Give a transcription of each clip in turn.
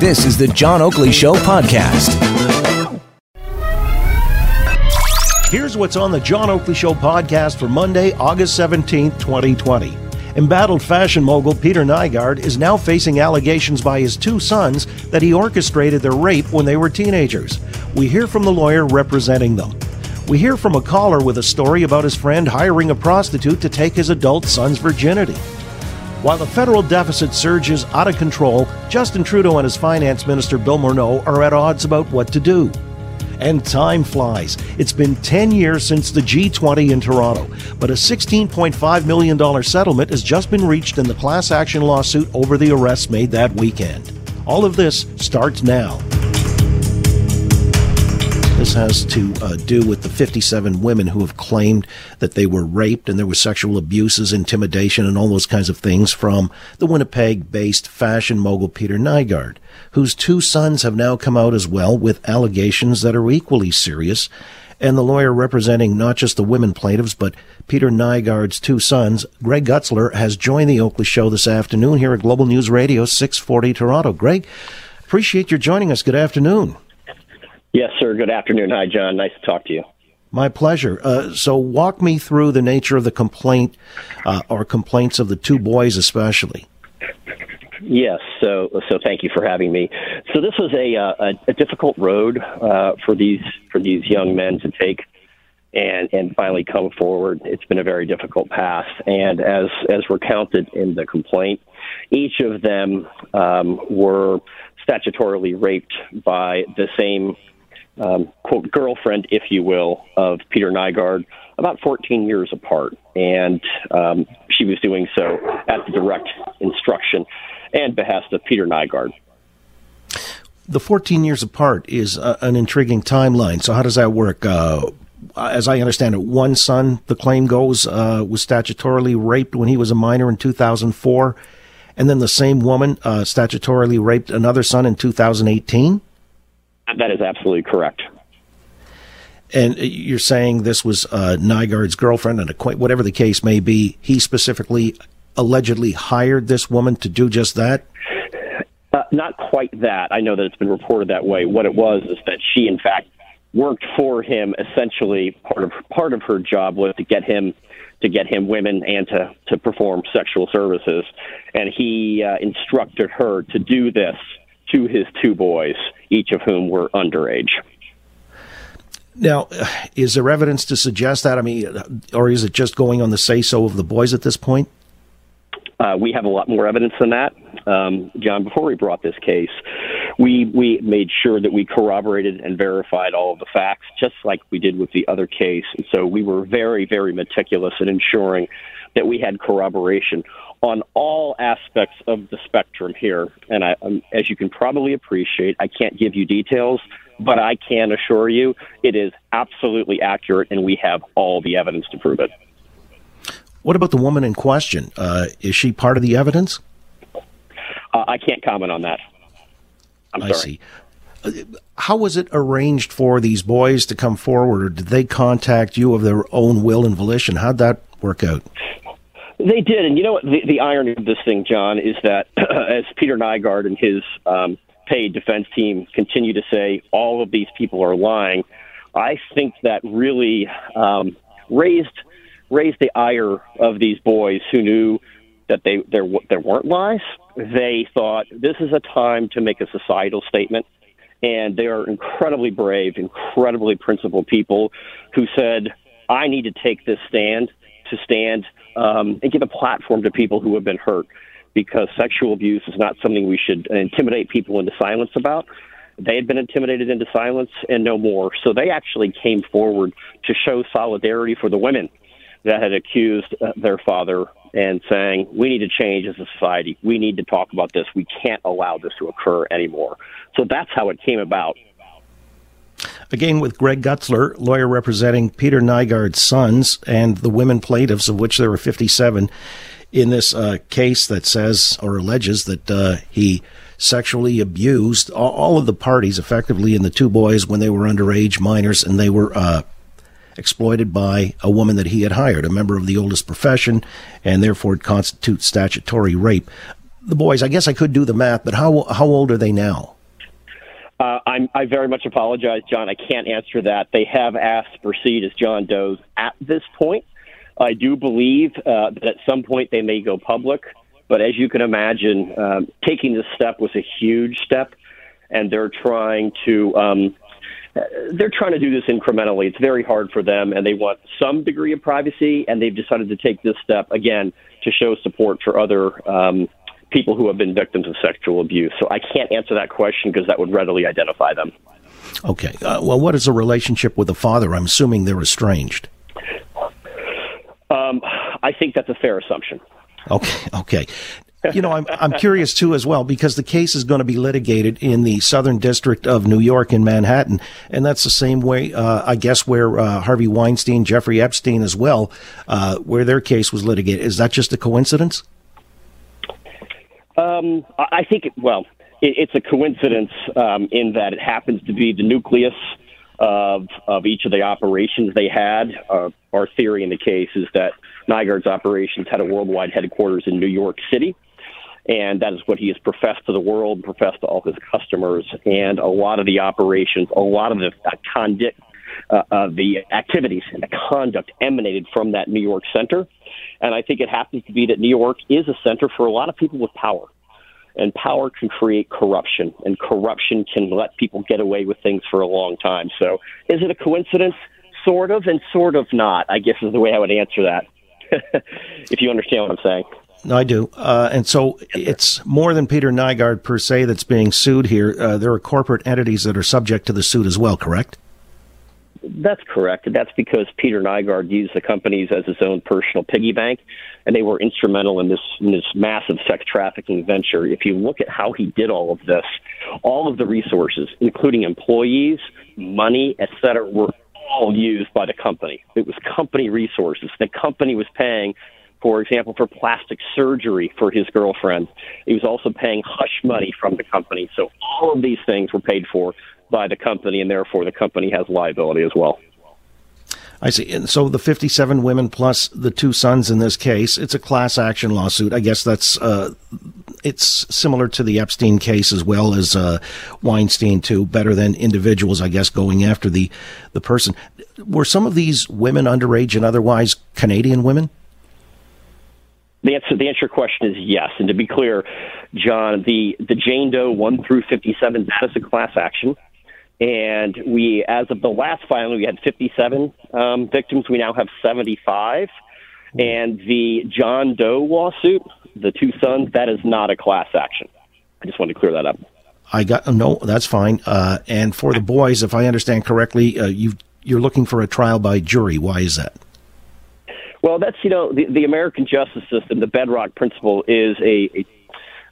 This is the John Oakley Show podcast. Here's what's on the John Oakley Show podcast for Monday, August 17th, 2020. Embattled fashion mogul Peter Nygard is now facing allegations by his two sons that he orchestrated their rape when they were teenagers. We hear from the lawyer representing them. We hear from a caller with a story about his friend hiring a prostitute to take his adult son's virginity. While the federal deficit surges out of control, Justin Trudeau and his finance minister Bill Morneau are at odds about what to do. And time flies. It's been 10 years since the G20 in Toronto, but a $16.5 million settlement has just been reached in the class action lawsuit over the arrests made that weekend. All of this starts now. This has to uh, do with the 57 women who have claimed that they were raped and there were sexual abuses, intimidation, and all those kinds of things from the Winnipeg based fashion mogul Peter Nygard, whose two sons have now come out as well with allegations that are equally serious. And the lawyer representing not just the women plaintiffs, but Peter Nygard's two sons, Greg Gutzler, has joined the Oakley Show this afternoon here at Global News Radio 640 Toronto. Greg, appreciate your joining us. Good afternoon. Yes, sir. Good afternoon. Hi, John. Nice to talk to you. My pleasure. Uh, so, walk me through the nature of the complaint uh, or complaints of the two boys, especially. Yes. So, so thank you for having me. So, this was a uh, a, a difficult road uh, for these for these young men to take, and and finally come forward. It's been a very difficult path, and as as recounted in the complaint, each of them um, were statutorily raped by the same um, quote girlfriend, if you will, of Peter Nygard, about 14 years apart, and um, she was doing so at the direct instruction and behest of Peter Nygard. The 14 years apart is uh, an intriguing timeline. So, how does that work? Uh, as I understand it, one son, the claim goes, uh, was statutorily raped when he was a minor in 2004, and then the same woman uh, statutorily raped another son in 2018. That is absolutely correct. And you're saying this was uh, Nygard's girlfriend and acquaint- whatever the case may be. He specifically allegedly hired this woman to do just that. Uh, not quite that. I know that it's been reported that way. What it was is that she, in fact, worked for him. Essentially, part of part of her job was to get him to get him women and to to perform sexual services, and he uh, instructed her to do this to his two boys, each of whom were underage. Now, is there evidence to suggest that? I mean, or is it just going on the say so of the boys at this point? Uh, we have a lot more evidence than that, um, John. Before we brought this case, we we made sure that we corroborated and verified all of the facts, just like we did with the other case. And so we were very, very meticulous in ensuring that we had corroboration on all aspects of the spectrum here. And I, um, as you can probably appreciate, I can't give you details, but I can assure you it is absolutely accurate, and we have all the evidence to prove it. What about the woman in question? Uh, is she part of the evidence? Uh, I can't comment on that. I'm I see. Uh, how was it arranged for these boys to come forward, or did they contact you of their own will and volition? How'd that work out? They did, and you know what? The, the irony of this thing, John, is that as Peter Nygard and his um, paid defense team continue to say all of these people are lying, I think that really um, raised raised the ire of these boys who knew that they there there weren't lies. They thought this is a time to make a societal statement, and they are incredibly brave, incredibly principled people who said, "I need to take this stand to stand um, and give a platform to people who have been hurt because sexual abuse is not something we should intimidate people into silence about. They had been intimidated into silence and no more. So they actually came forward to show solidarity for the women that had accused uh, their father and saying, we need to change as a society. We need to talk about this. We can't allow this to occur anymore. So that's how it came about. Again, with Greg Gutzler, lawyer representing Peter Nygard's sons and the women plaintiffs, of which there were 57, in this uh, case that says or alleges that uh, he sexually abused all, of the parties effectively in the two boys when they were underage minors and they were uh, exploited by a woman that he had hired, a member of the oldest profession, and therefore it constitutes statutory rape. the boys, I guess I could do the math, but how how old are they now? Uh, I very much apologize, John. I can't answer that. They have asked to proceed as John Doe's at this point. I do believe uh, that at some point they may go public, but as you can imagine, um, taking this step was a huge step, and they're trying to um, they're trying to do this incrementally. It's very hard for them, and they want some degree of privacy, and they've decided to take this step again to show support for other um, people who have been victims of sexual abuse. So I can't answer that question because that would readily identify them. Okay. Uh, well, what is the relationship with the father? I'm assuming they're estranged. Um, I think that's a fair assumption. Okay. Okay. you know, I'm I'm curious too as well because the case is going to be litigated in the Southern District of New York in Manhattan, and that's the same way, uh, I guess, where uh, Harvey Weinstein, Jeffrey Epstein as well, uh, where their case was litigated. Is that just a coincidence? Um, I think, it, well, it, it's a coincidence um, in that it happens to be the nucleus of of each of the operations they had. Uh, our theory in the case is that Nygard's operations had a worldwide headquarters in New York City, and that is what he has professed to the world, professed to all his customers, and a lot of the operations, a lot of the uh, conduct. Uh, uh, the activities and the conduct emanated from that New York center. And I think it happens to be that New York is a center for a lot of people with power and power can create corruption, and corruption can let people get away with things for a long time. So, is it a coincidence? Sort of, and sort of not. I guess is the way I would answer that. if you understand what I'm saying. No, I do. Uh, and so it's more than Peter Nygard per se that's being sued here. Uh, there are corporate entities that are subject to the suit as well, correct? That's correct. That's because Peter Nygard used the companies as his own personal piggy bank, and they were instrumental in this in this massive sex trafficking venture. If you look at how he did all of this, all of the resources, including employees, money, etc., were all used by the company. It was company resources. The company was paying for example, for plastic surgery for his girlfriend. He was also paying hush money from the company. So all of these things were paid for by the company, and therefore the company has liability as well. I see. And so the 57 women plus the two sons in this case, it's a class action lawsuit. I guess that's uh, it's similar to the Epstein case as well as uh, Weinstein too. Better than individuals, I guess, going after the the person. Were some of these women underage and otherwise Canadian women? The answer, the answer to your question is yes. And to be clear, John, the, the Jane Doe 1 through 57, that is a class action. And we, as of the last filing, we had 57 um, victims. We now have 75. And the John Doe lawsuit, the two sons, that is not a class action. I just wanted to clear that up. I got no, that's fine. Uh, and for the boys, if I understand correctly, uh, you you're looking for a trial by jury. Why is that? Well, that's you know the, the American justice system. The bedrock principle is a, a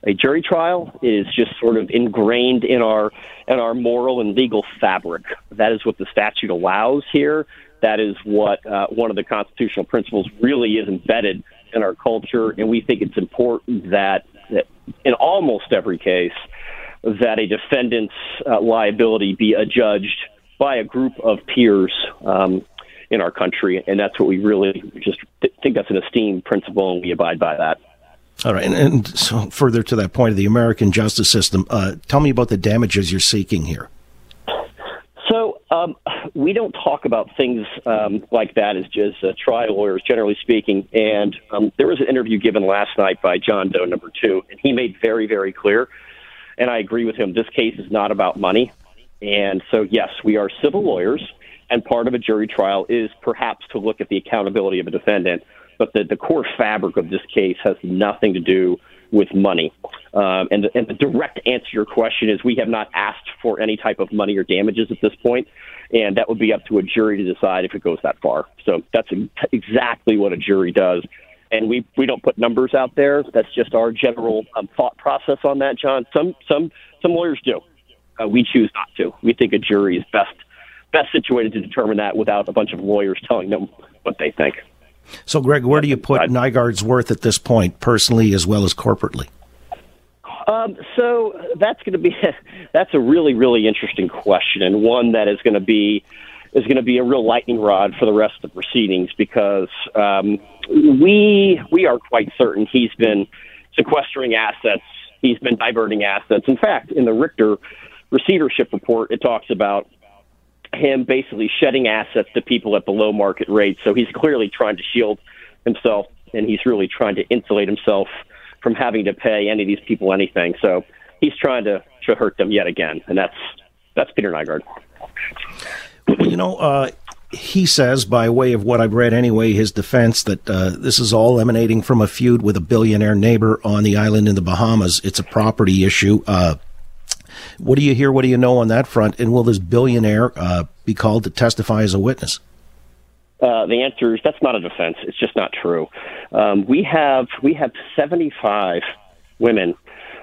a jury trial is just sort of ingrained in our in our moral and legal fabric. That is what the statute allows here. That is what uh, one of the constitutional principles really is embedded in our culture, and we think it's important that, that in almost every case that a defendant's uh, liability be adjudged by a group of peers um, in our country, and that's what we really just th- think that's an esteemed principle, and we abide by that. All right, and, and so further to that point of the American justice system, uh, tell me about the damages you're seeking here. So um, we don't talk about things um, like that as just uh, trial lawyers, generally speaking. And um, there was an interview given last night by John Doe, number two, and he made very, very clear, and I agree with him. This case is not about money, and so yes, we are civil lawyers, and part of a jury trial is perhaps to look at the accountability of a defendant but the, the core fabric of this case has nothing to do with money. Um, and, and the direct answer to your question is we have not asked for any type of money or damages at this point, and that would be up to a jury to decide if it goes that far. So that's exactly what a jury does. And we, we don't put numbers out there. That's just our general um, thought process on that, John. Some some some lawyers do. Uh, we choose not to. We think a jury is best best situated to determine that without a bunch of lawyers telling them what they think. So, Greg, where do you put Nygard's worth at this point, personally as well as corporately? Um, so that's going to be that's a really really interesting question and one that is going to be is going to be a real lightning rod for the rest of the proceedings because um, we we are quite certain he's been sequestering assets. He's been diverting assets. In fact, in the Richter receivership report, it talks about him basically shedding assets to people at below market rates. So he's clearly trying to shield himself, and he's really trying to insulate himself from having to pay any of these people anything. So he's trying to, to hurt them yet again, and that's that's Peter Nygard. Well, you know, uh, he says, by way of what I've read anyway, his defense that uh, this is all emanating from a feud with a billionaire neighbor on the island in the Bahamas. It's a property issue. Uh, what do you hear? What do you know on that front? And will this billionaire uh, be called to testify as a witness? Uh, the answer is that's not a defense. It's just not true. Um, we have we have 75 women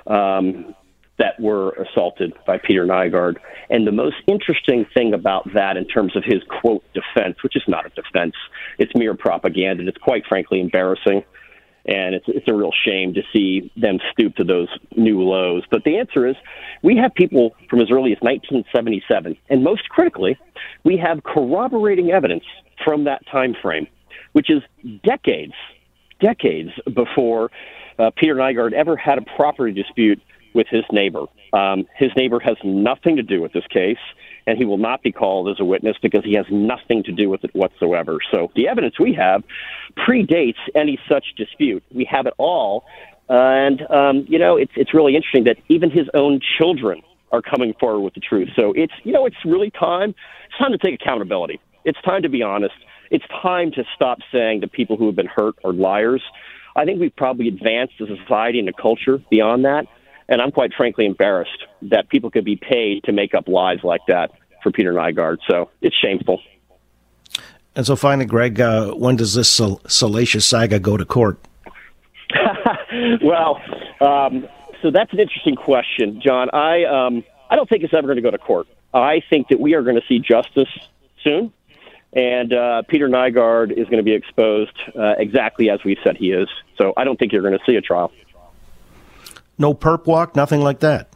um, that were assaulted by Peter Nygard. And the most interesting thing about that, in terms of his quote defense, which is not a defense, it's mere propaganda, and it's quite frankly embarrassing. And it's, it's a real shame to see them stoop to those new lows. But the answer is we have people from as early as 1977. And most critically, we have corroborating evidence from that time frame, which is decades, decades before uh, Peter Nygard ever had a property dispute with his neighbor. Um, his neighbor has nothing to do with this case, and he will not be called as a witness because he has nothing to do with it whatsoever. So the evidence we have predates any such dispute. We have it all, and um, you know it's it's really interesting that even his own children are coming forward with the truth. So it's you know it's really time. It's time to take accountability. It's time to be honest. It's time to stop saying to people who have been hurt are liars. I think we've probably advanced as a society and a culture beyond that. And I'm quite frankly embarrassed that people could be paid to make up lies like that for Peter Nygard. So it's shameful. And so finally, Greg, uh, when does this sal- salacious saga go to court? well, um, so that's an interesting question, John. I um, I don't think it's ever going to go to court. I think that we are going to see justice soon, and uh, Peter Nygard is going to be exposed uh, exactly as we said he is. So I don't think you're going to see a trial. No perp walk, nothing like that.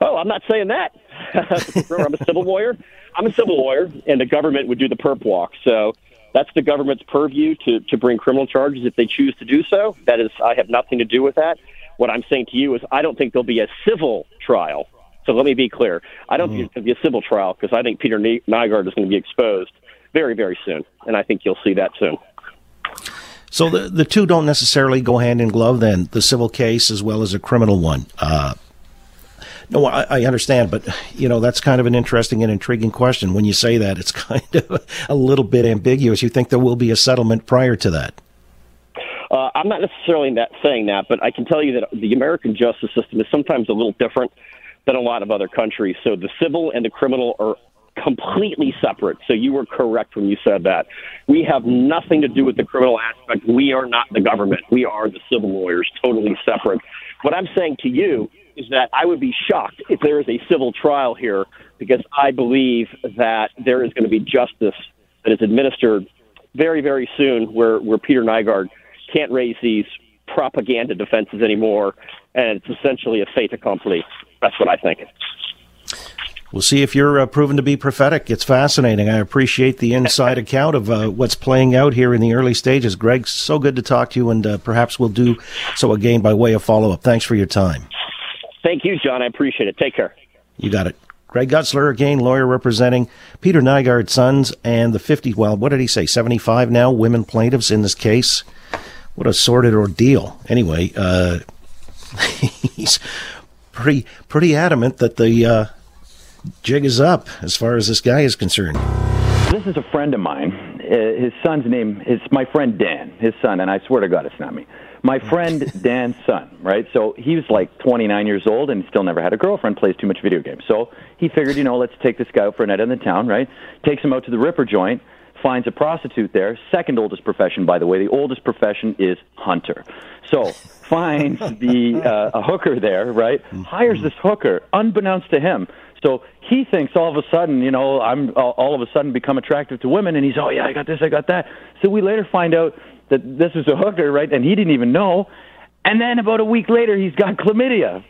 Oh, I'm not saying that. Remember, I'm a civil lawyer. I'm a civil lawyer, and the government would do the perp walk. So that's the government's purview to, to bring criminal charges if they choose to do so. That is, I have nothing to do with that. What I'm saying to you is, I don't think there'll be a civil trial. So let me be clear. I don't mm. think there'll be a civil trial because I think Peter Nygard is going to be exposed very, very soon, and I think you'll see that soon. So the the two don't necessarily go hand in glove. Then the civil case as well as a criminal one. Uh, no, I, I, understand, but you know that's kind of an interesting and intriguing question. When you say that, it's kind of a little bit ambiguous. You think there will be a settlement prior to that? Uh, I'm not necessarily that saying that, but I can tell you that the American justice system is sometimes a little different than a lot of other countries. So the civil and the criminal are completely separate. So you were correct when you said that. We have nothing to do with the criminal aspect. We are not the government. We are the civil lawyers, totally separate. What I'm saying to you is that I would be shocked if there is a civil trial here because I believe that there is going to be justice that is administered very, very soon where, where Peter Nygard can't raise these propaganda defenses anymore, and it's essentially a fait accompli. That's what I think. We'll see if you're uh, proven to be prophetic. It's fascinating. I appreciate the inside account of uh, what's playing out here in the early stages. Greg, so good to talk to you, and uh, perhaps we'll do so again by way of follow up. Thanks for your time. Thank you, John. I appreciate it. Take care. You got it. Greg Gutzler, again, lawyer representing Peter Nygard's sons and the 50, well, what did he say, 75 now women plaintiffs in this case? What a sordid ordeal. Anyway, uh, he's pretty pretty adamant that the uh, jig is up as far as this guy is concerned. This is a friend of mine. Uh, his son's name is my friend Dan, his son, and I swear to God it's not me. My friend Dan's son, right? So he was like 29 years old and still never had a girlfriend, plays too much video games. So he figured, you know, let's take this guy out for a night in the town, right? Takes him out to the Ripper joint, finds a prostitute there. Second oldest profession, by the way. The oldest profession is hunter. So finds the uh, a hooker there, right? Hires this hooker, unbeknownst to him. So he thinks all of a sudden, you know, I'm all of a sudden become attractive to women, and he's, oh yeah, I got this, I got that. So we later find out that this is a hooker, right? And he didn't even know. And then about a week later, he's got chlamydia.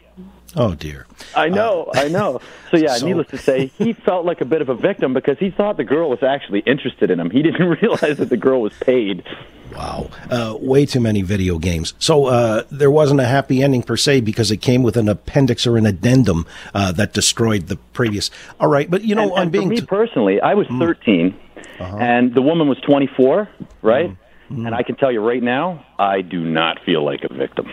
Oh dear. I know, uh, I know. So yeah, so... needless to say, he felt like a bit of a victim because he thought the girl was actually interested in him. He didn't realize that the girl was paid. Wow, uh, way too many video games. So uh, there wasn't a happy ending per se because it came with an appendix or an addendum uh, that destroyed the previous. All right, but you know, and, I'm being for me t- personally, I was mm. 13, uh-huh. and the woman was 24, right? Mm. Mm. And I can tell you right now, I do not feel like a victim.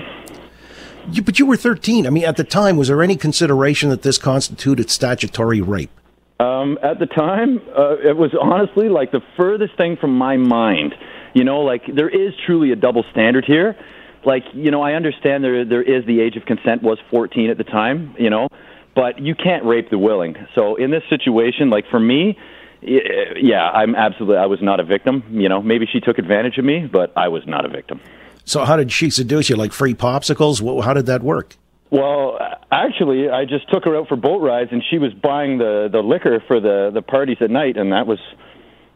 You, but you were 13. I mean, at the time, was there any consideration that this constituted statutory rape? Um, at the time, uh, it was honestly like the furthest thing from my mind. You know, like there is truly a double standard here. Like, you know, I understand there there is the age of consent was 14 at the time. You know, but you can't rape the willing. So in this situation, like for me, yeah, I'm absolutely. I was not a victim. You know, maybe she took advantage of me, but I was not a victim. So how did she seduce you? Like free popsicles? How did that work? Well, actually, I just took her out for boat rides, and she was buying the the liquor for the the parties at night, and that was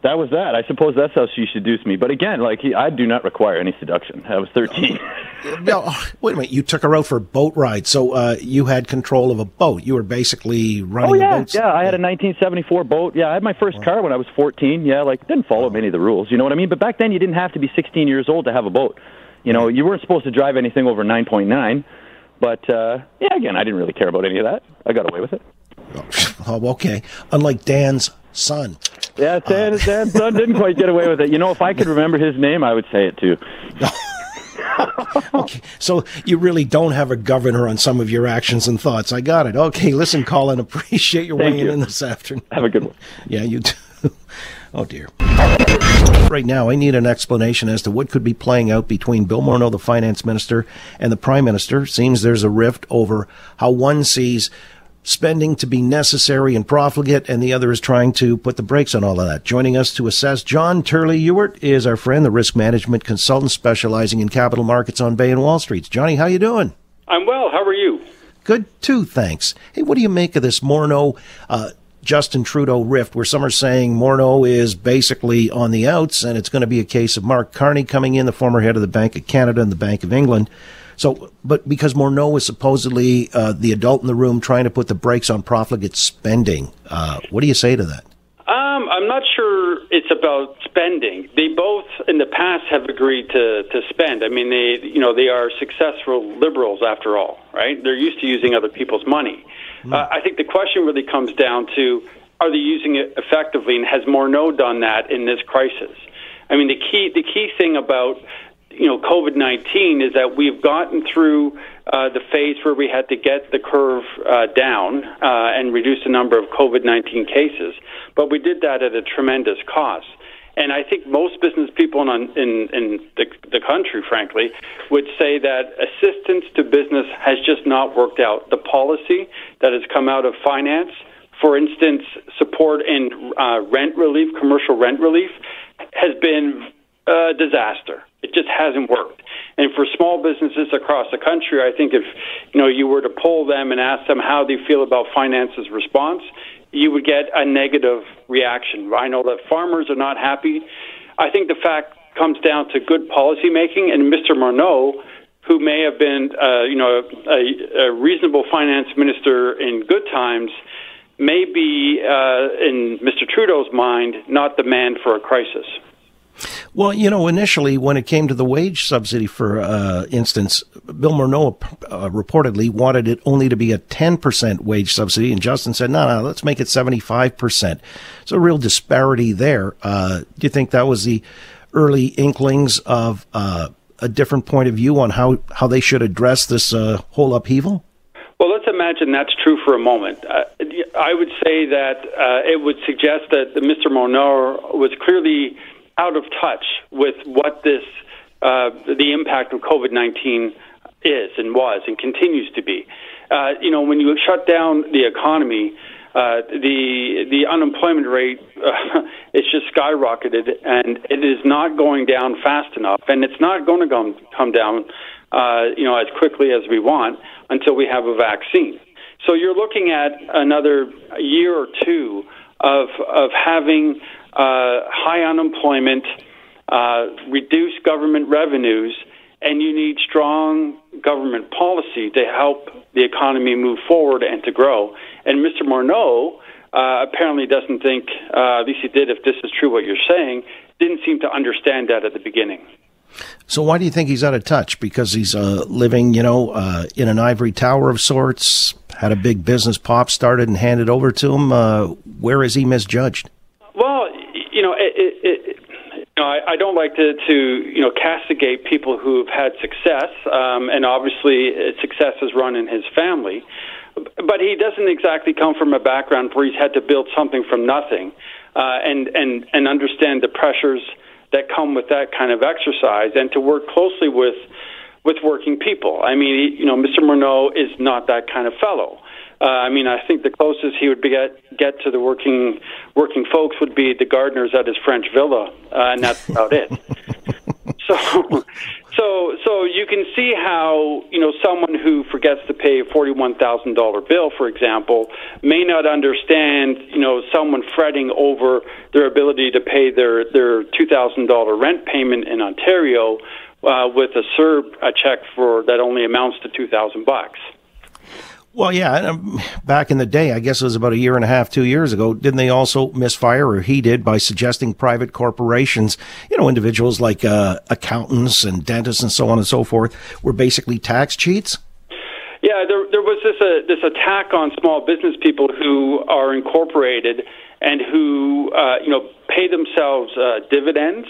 that was that. I suppose that's how she seduced me. But again, like I do not require any seduction. I was thirteen. no, wait a minute. You took her out for boat rides, so uh, you had control of a boat. You were basically running. Oh yeah, boats. yeah. I had a 1974 boat. Yeah, I had my first car when I was 14. Yeah, like didn't follow many of the rules. You know what I mean? But back then, you didn't have to be 16 years old to have a boat. You know, you weren't supposed to drive anything over 9.9. But uh, yeah, again, I didn't really care about any of that. I got away with it. Oh, okay. Unlike Dan's son. Yeah, Dan, uh, Dan's son didn't quite get away with it. You know, if I could remember his name, I would say it too. okay, so you really don't have a governor on some of your actions and thoughts. I got it. Okay, listen, Colin, appreciate your Thank weighing you. in this afternoon. Have a good one. Yeah, you too. Oh dear. Right now, I need an explanation as to what could be playing out between Bill Morneau, the finance minister, and the prime minister. Seems there's a rift over how one sees spending to be necessary and profligate, and the other is trying to put the brakes on all of that. Joining us to assess, John Turley Ewart is our friend, the risk management consultant specializing in capital markets on Bay and Wall Streets. Johnny, how you doing? I'm well. How are you? Good too, thanks. Hey, what do you make of this Morneau uh, Justin Trudeau rift, where some are saying Morneau is basically on the outs, and it's going to be a case of Mark Carney coming in, the former head of the Bank of Canada and the Bank of England, so, but because Morneau is supposedly uh, the adult in the room trying to put the brakes on profligate spending, uh, what do you say to that? Um, I'm not sure it's about spending. They both, in the past, have agreed to, to spend. I mean, they you know they are successful liberals after all, right? They're used to using other people's money. Uh, I think the question really comes down to: Are they using it effectively? And has Morneau done that in this crisis? I mean, the key the key thing about you know COVID nineteen is that we've gotten through uh, the phase where we had to get the curve uh, down uh, and reduce the number of COVID nineteen cases, but we did that at a tremendous cost. And I think most business people in, in, in the, the country, frankly, would say that assistance to business has just not worked out. The policy that has come out of finance, for instance, support in uh, rent relief, commercial rent relief, has been a disaster. It just hasn't worked. And for small businesses across the country, I think if you know you were to poll them and ask them how they feel about finance's response, you would get a negative reaction. I know that farmers are not happy. I think the fact comes down to good policy making, and Mr. Morneau, who may have been, uh, you know, a, a, reasonable finance minister in good times, may be, uh, in Mr. Trudeau's mind, not the man for a crisis. Well, you know, initially when it came to the wage subsidy, for uh, instance, Bill Morneau uh, reportedly wanted it only to be a 10% wage subsidy, and Justin said, no, no, let's make it 75%. So a real disparity there. Uh, do you think that was the early inklings of uh, a different point of view on how, how they should address this uh, whole upheaval? Well, let's imagine that's true for a moment. Uh, I would say that it would suggest that Mr. Morneau was clearly out of touch with what this uh, the impact of COVID nineteen is and was and continues to be. Uh, you know, when you shut down the economy, uh, the the unemployment rate uh, is just skyrocketed, and it is not going down fast enough, and it's not going to come come down, uh, you know, as quickly as we want until we have a vaccine. So you're looking at another year or two of of having high unemployment, uh, reduced government revenues, and you need strong government policy to help the economy move forward and to grow. And Mr. Morneau uh, apparently doesn't think, uh, at least he did, if this is true what you're saying, didn't seem to understand that at the beginning. So why do you think he's out of touch? Because he's uh, living, you know, uh, in an ivory tower of sorts. Had a big business pop started and handed over to him. Uh, where is he misjudged? Well, it, you know, I, I don't like to, to you know castigate people who've had success, um, and obviously uh, success has run in his family. But he doesn't exactly come from a background where he's had to build something from nothing, uh, and and and understand the pressures that come with that kind of exercise and to work closely with with working people. I mean, you know, Mr. Morneau is not that kind of fellow. Uh, I mean, I think the closest he would be get get to the working working folks would be the gardeners at his French villa, uh, and that's about it. so, so, so you can see how you know someone who forgets to pay a forty-one thousand dollar bill, for example, may not understand you know someone fretting over their ability to pay their their two thousand dollar rent payment in Ontario uh, with a CERB a check for that only amounts to two thousand bucks. Well, yeah. Um, back in the day, I guess it was about a year and a half, two years ago. Didn't they also misfire, or he did, by suggesting private corporations, you know, individuals like uh, accountants and dentists and so on and so forth, were basically tax cheats? Yeah, there, there was this uh, this attack on small business people who are incorporated and who uh, you know pay themselves uh, dividends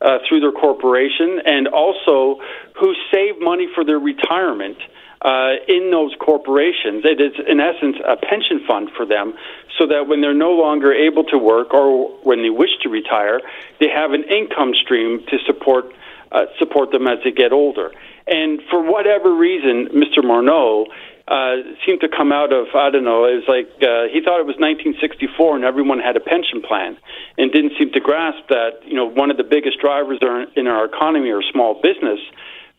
uh, through their corporation, and also who save money for their retirement uh, in those corporations. It is, in essence, a pension fund for them so that when they're no longer able to work or when they wish to retire, they have an income stream to support, uh, support them as they get older. And for whatever reason, Mr. Morneau uh, seemed to come out of I don't know. It was like uh, he thought it was 1964 and everyone had a pension plan, and didn't seem to grasp that you know one of the biggest drivers in our economy are small business,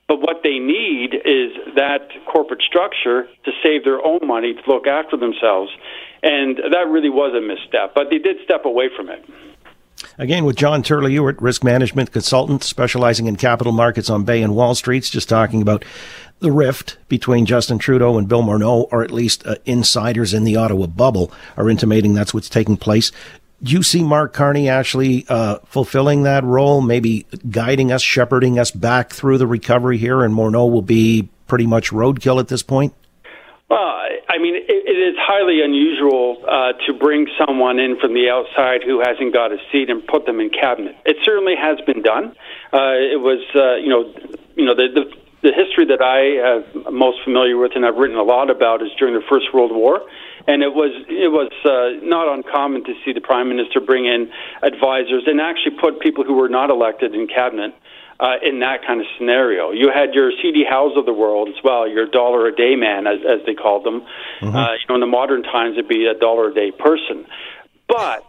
but what they need is that corporate structure to save their own money to look after themselves. And that really was a misstep, but they did step away from it. Again, with John Turley risk management consultant specializing in capital markets on Bay and Wall Streets, just talking about the rift between Justin Trudeau and Bill Morneau, or at least uh, insiders in the Ottawa bubble are intimating that's what's taking place do you see Mark Carney actually uh, fulfilling that role, maybe guiding us, shepherding us back through the recovery here, and Morneau will be pretty much roadkill at this point? Well, I mean, it, it is highly unusual uh, to bring someone in from the outside who hasn't got a seat and put them in cabinet. It certainly has been done. Uh, it was, uh, you know, you know, the, the the history that I am most familiar with and I've written a lot about is during the First World War and it was it was uh, not uncommon to see the prime minister bring in advisors and actually put people who were not elected in cabinet uh, in that kind of scenario. You had your C.D. Howes of the world as well, your dollar a day man, as, as they called them. Mm-hmm. Uh, you know, in the modern times, it'd be a dollar a day person. But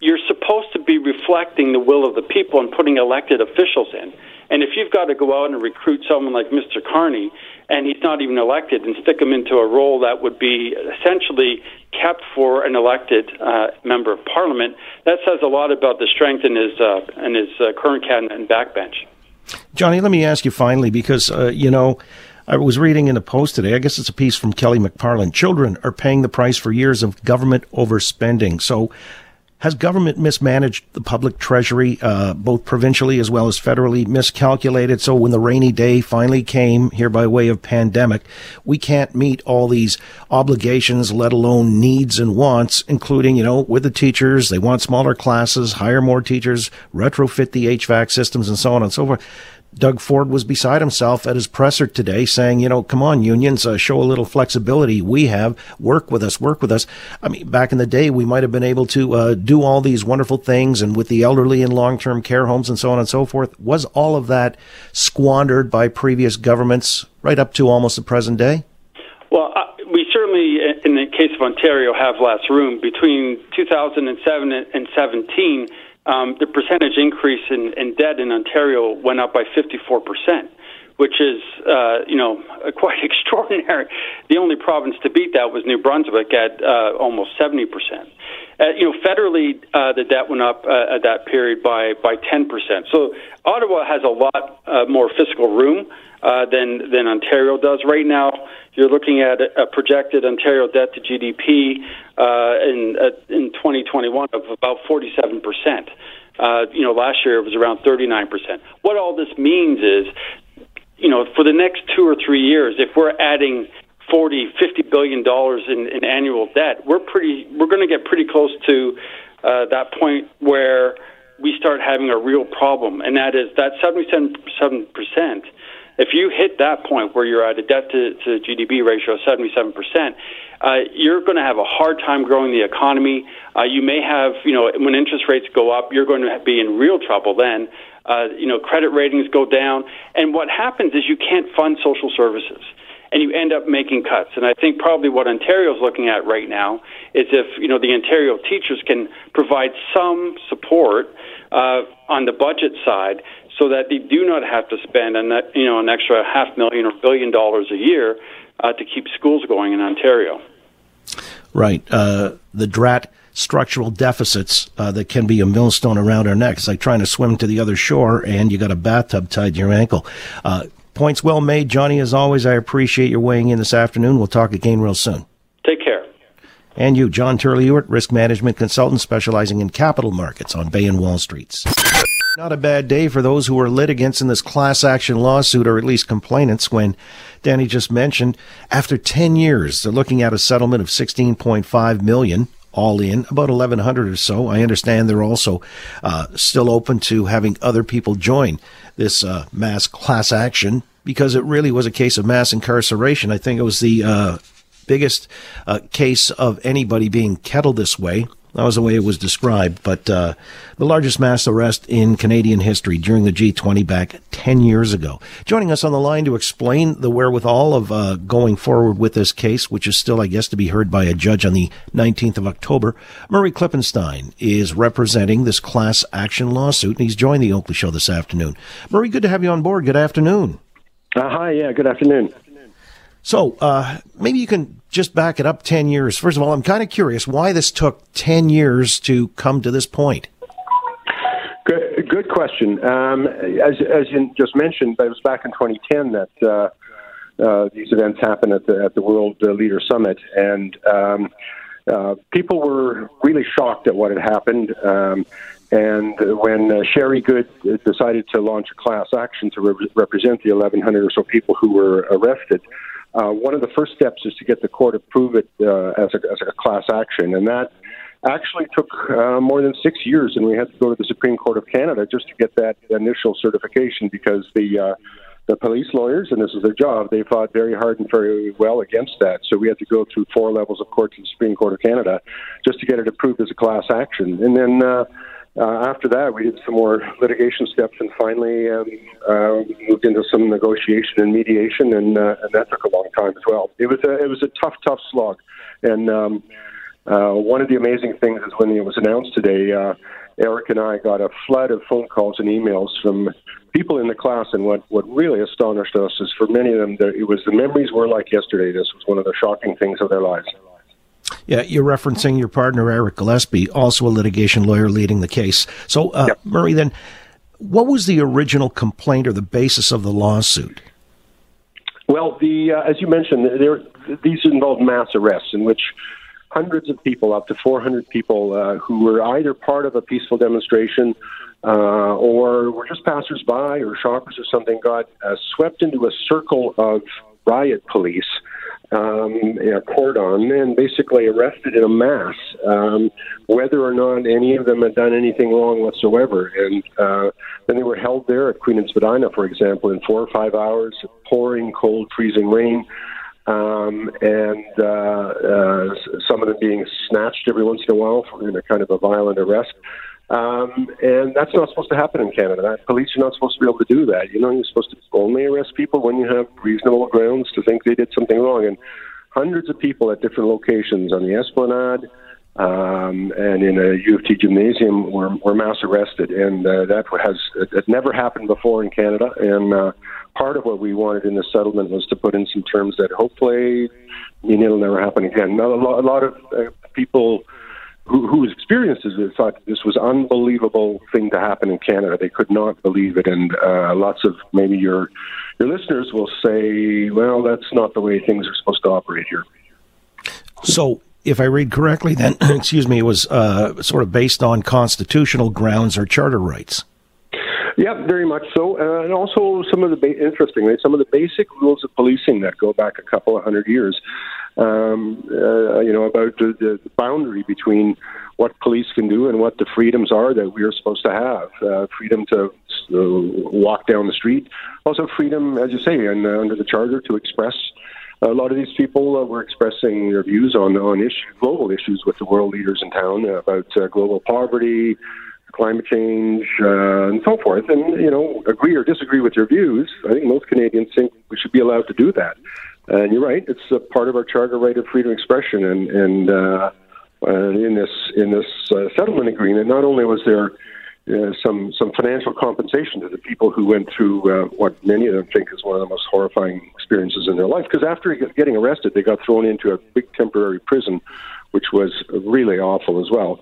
you're supposed to be reflecting the will of the people and putting elected officials in. And if you've got to go out and recruit someone like Mr. Carney, and he's not even elected, and stick him into a role that would be essentially kept for an elected uh, member of parliament, that says a lot about the strength in his uh, in his uh, current cabinet and backbench. Johnny, let me ask you finally, because uh, you know. I was reading in the Post today, I guess it's a piece from Kelly McParland. Children are paying the price for years of government overspending. So, has government mismanaged the public treasury, uh, both provincially as well as federally, miscalculated? So when the rainy day finally came here by way of pandemic, we can't meet all these obligations, let alone needs and wants, including, you know, with the teachers, they want smaller classes, hire more teachers, retrofit the HVAC systems and so on and so forth. Doug Ford was beside himself at his presser today saying, you know, come on, unions, uh, show a little flexibility. We have, work with us, work with us. I mean, back in the day, we might have been able to uh, do all these wonderful things and with the elderly in long term care homes and so on and so forth. Was all of that squandered by previous governments right up to almost the present day? Well, uh, we certainly, in the case of Ontario, have less room. Between 2007 and 17, um, the percentage increase in, in debt in Ontario went up by 54 percent which is, uh, you know, quite extraordinary. The only province to beat that was New Brunswick at uh, almost 70 percent. Uh, you know, federally, uh, the debt went up uh, at that period by by 10 percent. So Ottawa has a lot uh, more fiscal room uh, than than Ontario does. Right now, you're looking at a projected Ontario debt to GDP uh, in uh, in 2021 of about 47 percent. Uh, you know, last year it was around 39 percent. What all this means is, you know, for the next two or three years, if we're adding 40, 50 billion dollars in, in annual debt, we're pretty, we're going to get pretty close to uh, that point where we start having a real problem, and that is that 77 percent if you hit that point where you're at a debt to, to GDP ratio of 77%, uh, you're going to have a hard time growing the economy. Uh, you may have, you know, when interest rates go up, you're going to be in real trouble then. Uh, you know, credit ratings go down. And what happens is you can't fund social services and you end up making cuts. And I think probably what Ontario's looking at right now is if you know the Ontario teachers can provide some support uh, on the budget side so that they do not have to spend an, you know, an extra half million or billion dollars a year uh, to keep schools going in Ontario. Right. Uh, the DRAT structural deficits uh, that can be a millstone around our necks, like trying to swim to the other shore and you got a bathtub tied to your ankle. Uh, points well made, Johnny. As always, I appreciate your weighing in this afternoon. We'll talk again real soon. Take care. And you, John Turley Ewart, risk management consultant specializing in capital markets on Bay and Wall Streets. Not a bad day for those who are litigants in this class action lawsuit, or at least complainants, when Danny just mentioned after 10 years, they're looking at a settlement of 16.5 million all in, about 1,100 or so. I understand they're also uh, still open to having other people join this uh, mass class action because it really was a case of mass incarceration. I think it was the uh, biggest uh, case of anybody being kettled this way. That was the way it was described. But uh, the largest mass arrest in Canadian history during the G20 back 10 years ago. Joining us on the line to explain the wherewithal of uh, going forward with this case, which is still, I guess, to be heard by a judge on the 19th of October, Murray Klippenstein is representing this class action lawsuit, and he's joined the Oakley Show this afternoon. Murray, good to have you on board. Good afternoon. Uh, hi, yeah, good afternoon. So uh, maybe you can just back it up 10 years. First of all, I'm kind of curious why this took 10 years to come to this point. Good, good question. Um, as, as you just mentioned, it was back in 2010 that uh, uh, these events happened at the, at the World Leader Summit, and um, uh, people were really shocked at what had happened. Um, and when uh, Sherry Good decided to launch a class action to re- represent the 1,100 or so people who were arrested, uh, one of the first steps is to get the court to approve it uh, as, a, as a class action, and that actually took uh, more than six years, and we had to go to the Supreme Court of Canada just to get that initial certification because the uh, the police lawyers, and this is their job, they fought very hard and very well against that. So we had to go through four levels of court to the Supreme Court of Canada just to get it approved as a class action, and then. Uh, uh, after that, we did some more litigation steps and finally um, uh, moved into some negotiation and mediation, and, uh, and that took a long time as well. It was a it was a tough, tough slog, and um, uh, one of the amazing things is when it was announced today, uh, Eric and I got a flood of phone calls and emails from people in the class, and what what really astonished us is for many of them, it was the memories were like yesterday. This was one of the shocking things of their lives. Yeah, you're referencing your partner, Eric Gillespie, also a litigation lawyer leading the case. So, uh, yep. Murray, then, what was the original complaint or the basis of the lawsuit? Well, the uh, as you mentioned, there, these involved mass arrests in which hundreds of people, up to 400 people, uh, who were either part of a peaceful demonstration uh, or were just passersby or shoppers or something, got uh, swept into a circle of riot police um, a cordon and basically arrested in a mass, um, whether or not any of them had done anything wrong whatsoever. And uh, then they were held there at Queen and Spadina, for example, in four or five hours, pouring cold, freezing rain. Um, and uh, uh, some of them being snatched every once in a while for in a kind of a violent arrest. Um, and that's not supposed to happen in Canada. Police are not supposed to be able to do that. You know, you're supposed to only arrest people when you have reasonable grounds to think they did something wrong. And hundreds of people at different locations on the Esplanade um, and in a U of T gymnasium were, were mass arrested. And uh, that has it never happened before in Canada. And uh, part of what we wanted in the settlement was to put in some terms that hopefully you know, it'll never happen again. Now, a, lot, a lot of uh, people who, whose experiences thought this was unbelievable thing to happen in Canada. They could not believe it, and uh, lots of maybe your your listeners will say, "Well, that's not the way things are supposed to operate here." So, if I read correctly, then excuse me, it was uh, sort of based on constitutional grounds or charter rights. Yeah, very much so, uh, and also some of the ba- interestingly, some of the basic rules of policing that go back a couple of hundred years. Um, uh, you know about the, the boundary between what police can do and what the freedoms are that we are supposed to have. Uh, freedom to walk down the street, also freedom, as you say, and uh, under the charter to express. A lot of these people uh, were expressing their views on on issue, global issues with the world leaders in town about uh, global poverty, climate change, uh, and so forth. And, you know, agree or disagree with your views. I think most Canadians think we should be allowed to do that. And you're right; it's a part of our charter right of freedom of expression. And and uh, uh, in this in this uh, settlement agreement, not only was there uh, some some financial compensation to the people who went through uh, what many of them think is one of the most horrifying experiences in their life. Because after getting arrested, they got thrown into a big temporary prison, which was really awful as well.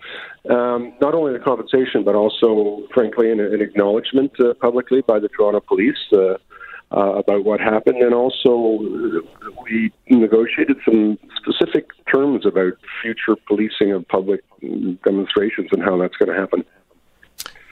Um, not only the compensation, but also, frankly, an, an acknowledgement uh, publicly by the Toronto Police uh, uh, about what happened, and also we negotiated some specific terms about future policing of public demonstrations and how that's going to happen.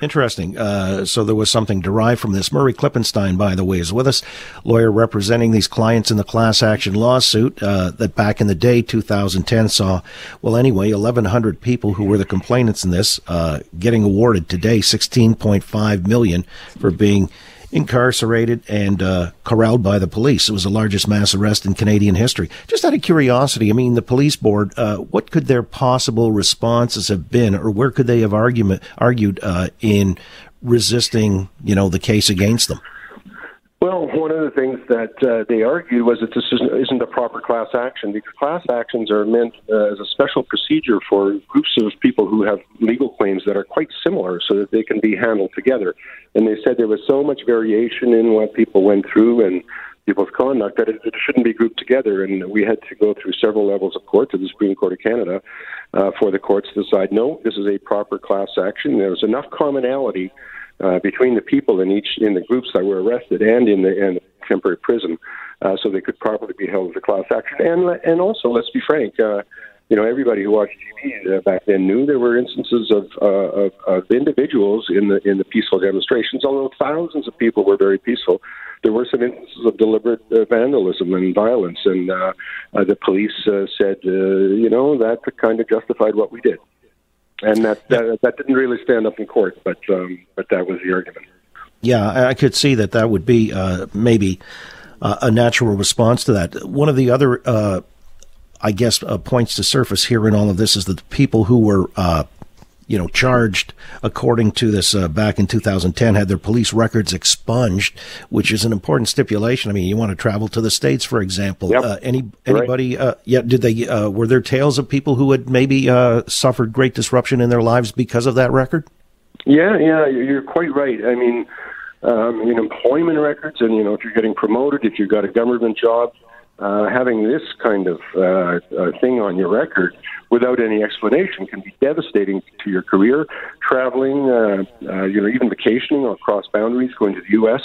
Interesting. Uh, so there was something derived from this. Murray Klippenstein, by the way, is with us, lawyer representing these clients in the class action lawsuit uh, that back in the day, 2010, saw, well, anyway, 1,100 people who were the complainants in this uh, getting awarded today 16.5 million for being incarcerated and uh, corralled by the police. It was the largest mass arrest in Canadian history. Just out of curiosity, I mean, the police board, uh, what could their possible responses have been, or where could they have argument argued uh, in resisting, you know, the case against them? Well, one of the things that uh, they argued was that this isn't a proper class action because class actions are meant uh, as a special procedure for groups of people who have legal claims that are quite similar so that they can be handled together. And they said there was so much variation in what people went through and people's conduct that it, it shouldn't be grouped together. And we had to go through several levels of court to the Supreme Court of Canada uh, for the courts to decide no, this is a proper class action. There was enough commonality uh, between the people in each in the groups that were arrested and in the, in the temporary prison, uh, so they could properly be held as a class action. And and also, let's be frank. Uh, you know, everybody who watched TV uh, back then knew there were instances of, uh, of, of individuals in the in the peaceful demonstrations. Although thousands of people were very peaceful, there were some instances of deliberate vandalism and violence, and the police said, you know, that kind of justified what we did and that, that that didn't really stand up in court, but um, but that was the argument. Yeah, I could see that that would be uh, maybe uh, a natural response to that. One of the other, uh, I guess, uh, points to surface here in all of this is that the people who were uh, you know, charged according to this uh, back in 2010, had their police records expunged, which is an important stipulation. I mean, you want to travel to the states, for example. Yep. Uh, any anybody? Right. Uh, yeah, did they? Uh, were there tales of people who had maybe uh, suffered great disruption in their lives because of that record? Yeah, yeah, you're quite right. I mean, um, in employment records, and you know, if you're getting promoted, if you've got a government job, uh, having this kind of uh, uh, thing on your record without any explanation can be devastating to your career. Traveling, uh, uh, you know, even vacationing across boundaries, going to the U.S.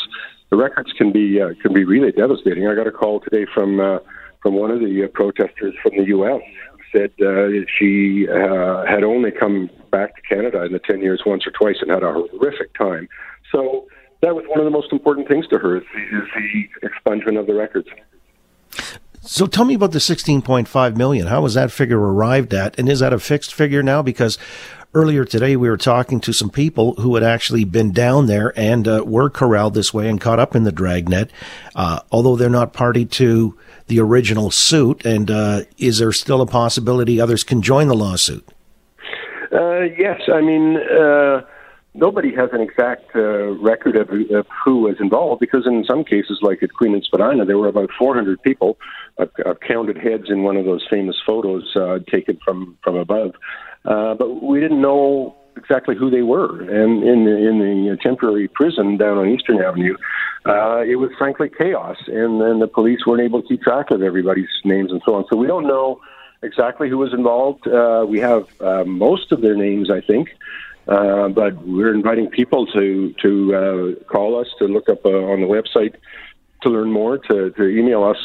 The records can be can be really devastating. I got a call today from from one of the protesters from the U.S. said she had only come back to Canada in the ten years once or twice and had a horrific time. So that was one of the most important things to her is the, is the expungement of the records. So tell me about the 16.5 million. How was that figure arrived at? And is that a fixed figure now? Because earlier today we were talking to some people who had actually been down there and uh, were corralled this way and caught up in the dragnet, uh, although they're not party to the original suit. And uh, is there still a possibility others can join the lawsuit? Uh, yes, I mean uh, nobody has an exact uh, record of, of, who was involved because in some cases, like at Queen and Spadina, there were about 400 people. I've, I've counted heads in one of those famous photos uh, taken from from above, uh, but we didn't know exactly who they were. And in the, in the temporary prison down on Eastern Avenue, uh, it was frankly chaos, and then the police weren't able to keep track of everybody's names and so on. So we don't know exactly who was involved. Uh, we have uh, most of their names, I think. Uh, but we're inviting people to to uh, call us, to look up uh, on the website, to learn more, to, to email us,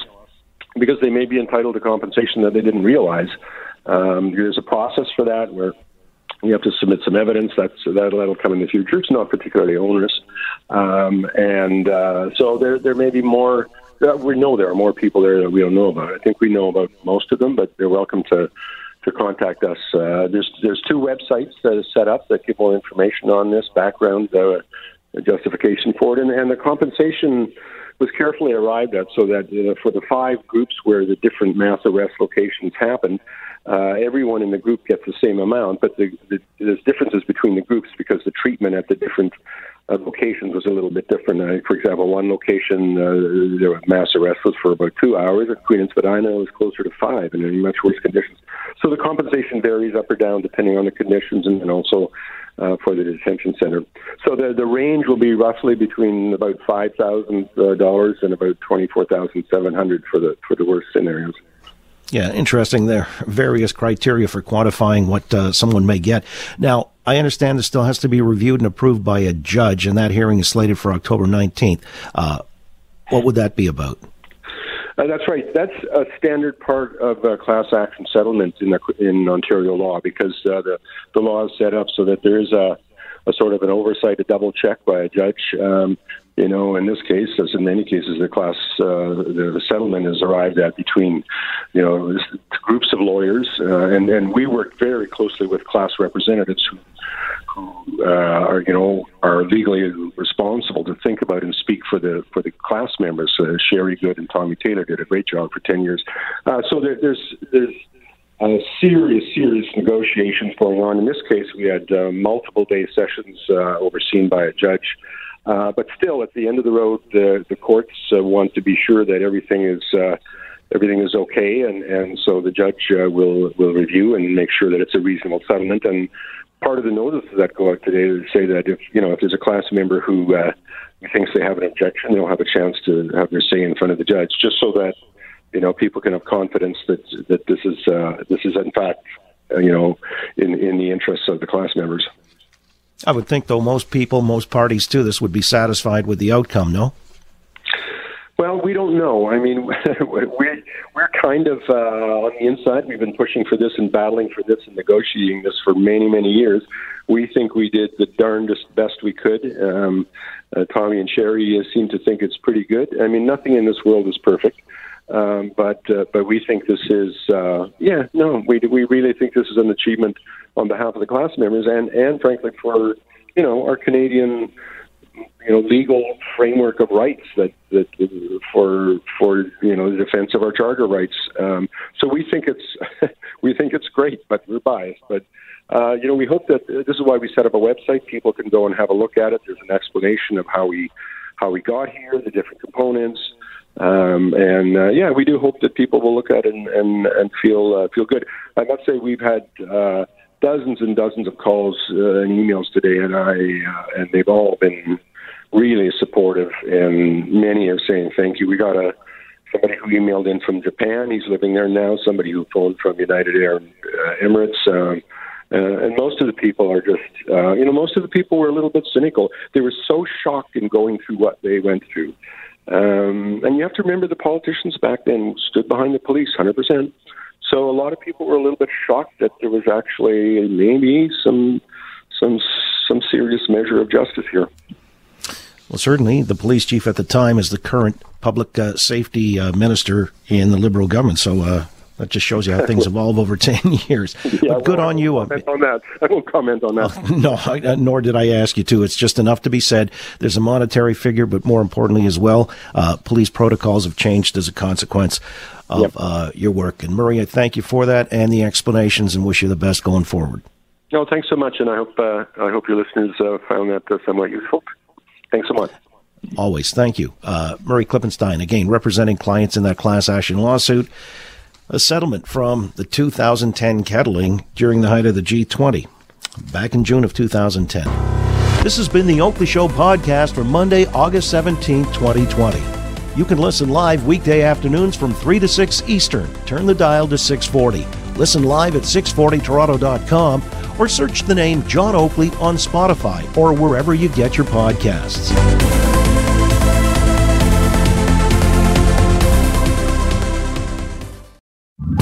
because they may be entitled to compensation that they didn't realize. Um, there's a process for that where you have to submit some evidence. That's that, that'll come in the future. It's not particularly onerous, um, and uh, so there there may be more. Uh, we know there are more people there that we don't know about. I think we know about most of them, but they're welcome to to contact us. Uh, there's there's two websites that are set up that give more information on this background uh, justification for it, and, and the compensation was carefully arrived at so that for the five groups where the different mass arrest locations happened, uh, everyone in the group gets the same amount, but the, the, there's differences between the groups because the treatment at the different uh, locations was a little bit different. Uh, for example, one location, uh, there was mass arrest was for about two hours. At Queen and Spadina, it was closer to five and in much worse conditions. So the compensation varies up or down depending on the conditions and, and also uh, for the detention center. So the the range will be roughly between about five thousand uh, dollars and about twenty four thousand seven hundred for the for the worst scenarios. Yeah, interesting. There are various criteria for quantifying what uh, someone may get. Now, I understand this still has to be reviewed and approved by a judge, and that hearing is slated for October 19th. Uh, what would that be about? Uh, that's right. That's a standard part of uh, class action settlements in, the, in Ontario law because uh, the, the law is set up so that there is a, a sort of an oversight, a double check by a judge. Um, you know, in this case, as in many cases, the class, uh, the settlement is arrived at between, you know, groups of lawyers, uh, and and we work very closely with class representatives who, who uh, are, you know, are legally responsible to think about and speak for the for the class members. Uh, Sherry Good and Tommy Taylor did a great job for ten years. Uh, so there, there's there's serious, serious negotiations going on. In this case, we had uh, multiple day sessions uh, overseen by a judge. Uh, but still, at the end of the road, the, the courts uh, want to be sure that everything is everything is okay, and, and so the judge uh, will will review and make sure that it's a reasonable settlement. And part of the notices that go out today is say that if you know if there's a class member who uh, thinks they have an objection, they'll have a chance to have their say in front of the judge, just so that you know people can have confidence that that this is uh, this is in fact uh, you know in in the interests of the class members. I would think, though, most people, most parties to this would be satisfied with the outcome, no? Well, we don't know. I mean, we we're kind of uh, on the inside. We've been pushing for this and battling for this and negotiating this for many, many years. We think we did the darndest best we could. Um, uh, Tommy and Sherry uh, seem to think it's pretty good. I mean, nothing in this world is perfect. Um, but uh, but we think this is uh, yeah no we we really think this is an achievement on behalf of the class members and and frankly for you know our Canadian you know legal framework of rights that that for for you know the defense of our charter rights. Um, so we think it's we think it's great, but we're biased. But uh, you know we hope that this is why we set up a website. People can go and have a look at it. There's an explanation of how we how we got here, the different components. Um, and uh, yeah, we do hope that people will look at it and and, and feel uh, feel good. I must say we've had uh, dozens and dozens of calls uh, and emails today, and I uh, and they've all been really supportive, and many are saying thank you. We got a somebody who emailed in from Japan. He's living there now. Somebody who phoned from United Air uh, Emirates. Um, uh, and most of the people are just, uh, you know, most of the people were a little bit cynical. They were so shocked in going through what they went through um, and you have to remember the politicians back then stood behind the police 100%. So a lot of people were a little bit shocked that there was actually maybe some some some serious measure of justice here. Well, certainly, the police chief at the time is the current public uh, safety uh, minister in the Liberal government. So uh, that just shows you how things evolve over 10 years. Yeah, but good well, on you. on that. I won't comment on that. no, I, uh, nor did I ask you to. It's just enough to be said. There's a monetary figure, but more importantly as well, uh, police protocols have changed as a consequence of yep. uh, your work. And Murray, I thank you for that and the explanations and wish you the best going forward. No, thanks so much, and I hope uh, I hope your listeners uh, found that uh, somewhat useful. Thanks so much. Always, thank you, Murray Klippenstein. Again, representing clients in that class action lawsuit a settlement from the 2010 kettling during the height of the G20 back in June of 2010. This has been the Oakley Show podcast for Monday, August 17, 2020. You can listen live weekday afternoons from 3 to 6 Eastern. Turn the dial to 640. Listen live at 640toronto.com or search the name John Oakley on Spotify or wherever you get your podcasts.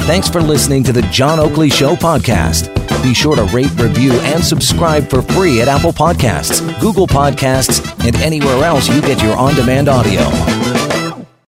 Thanks for listening to the John Oakley Show podcast. Be sure to rate, review, and subscribe for free at Apple Podcasts, Google Podcasts, and anywhere else you get your on demand audio.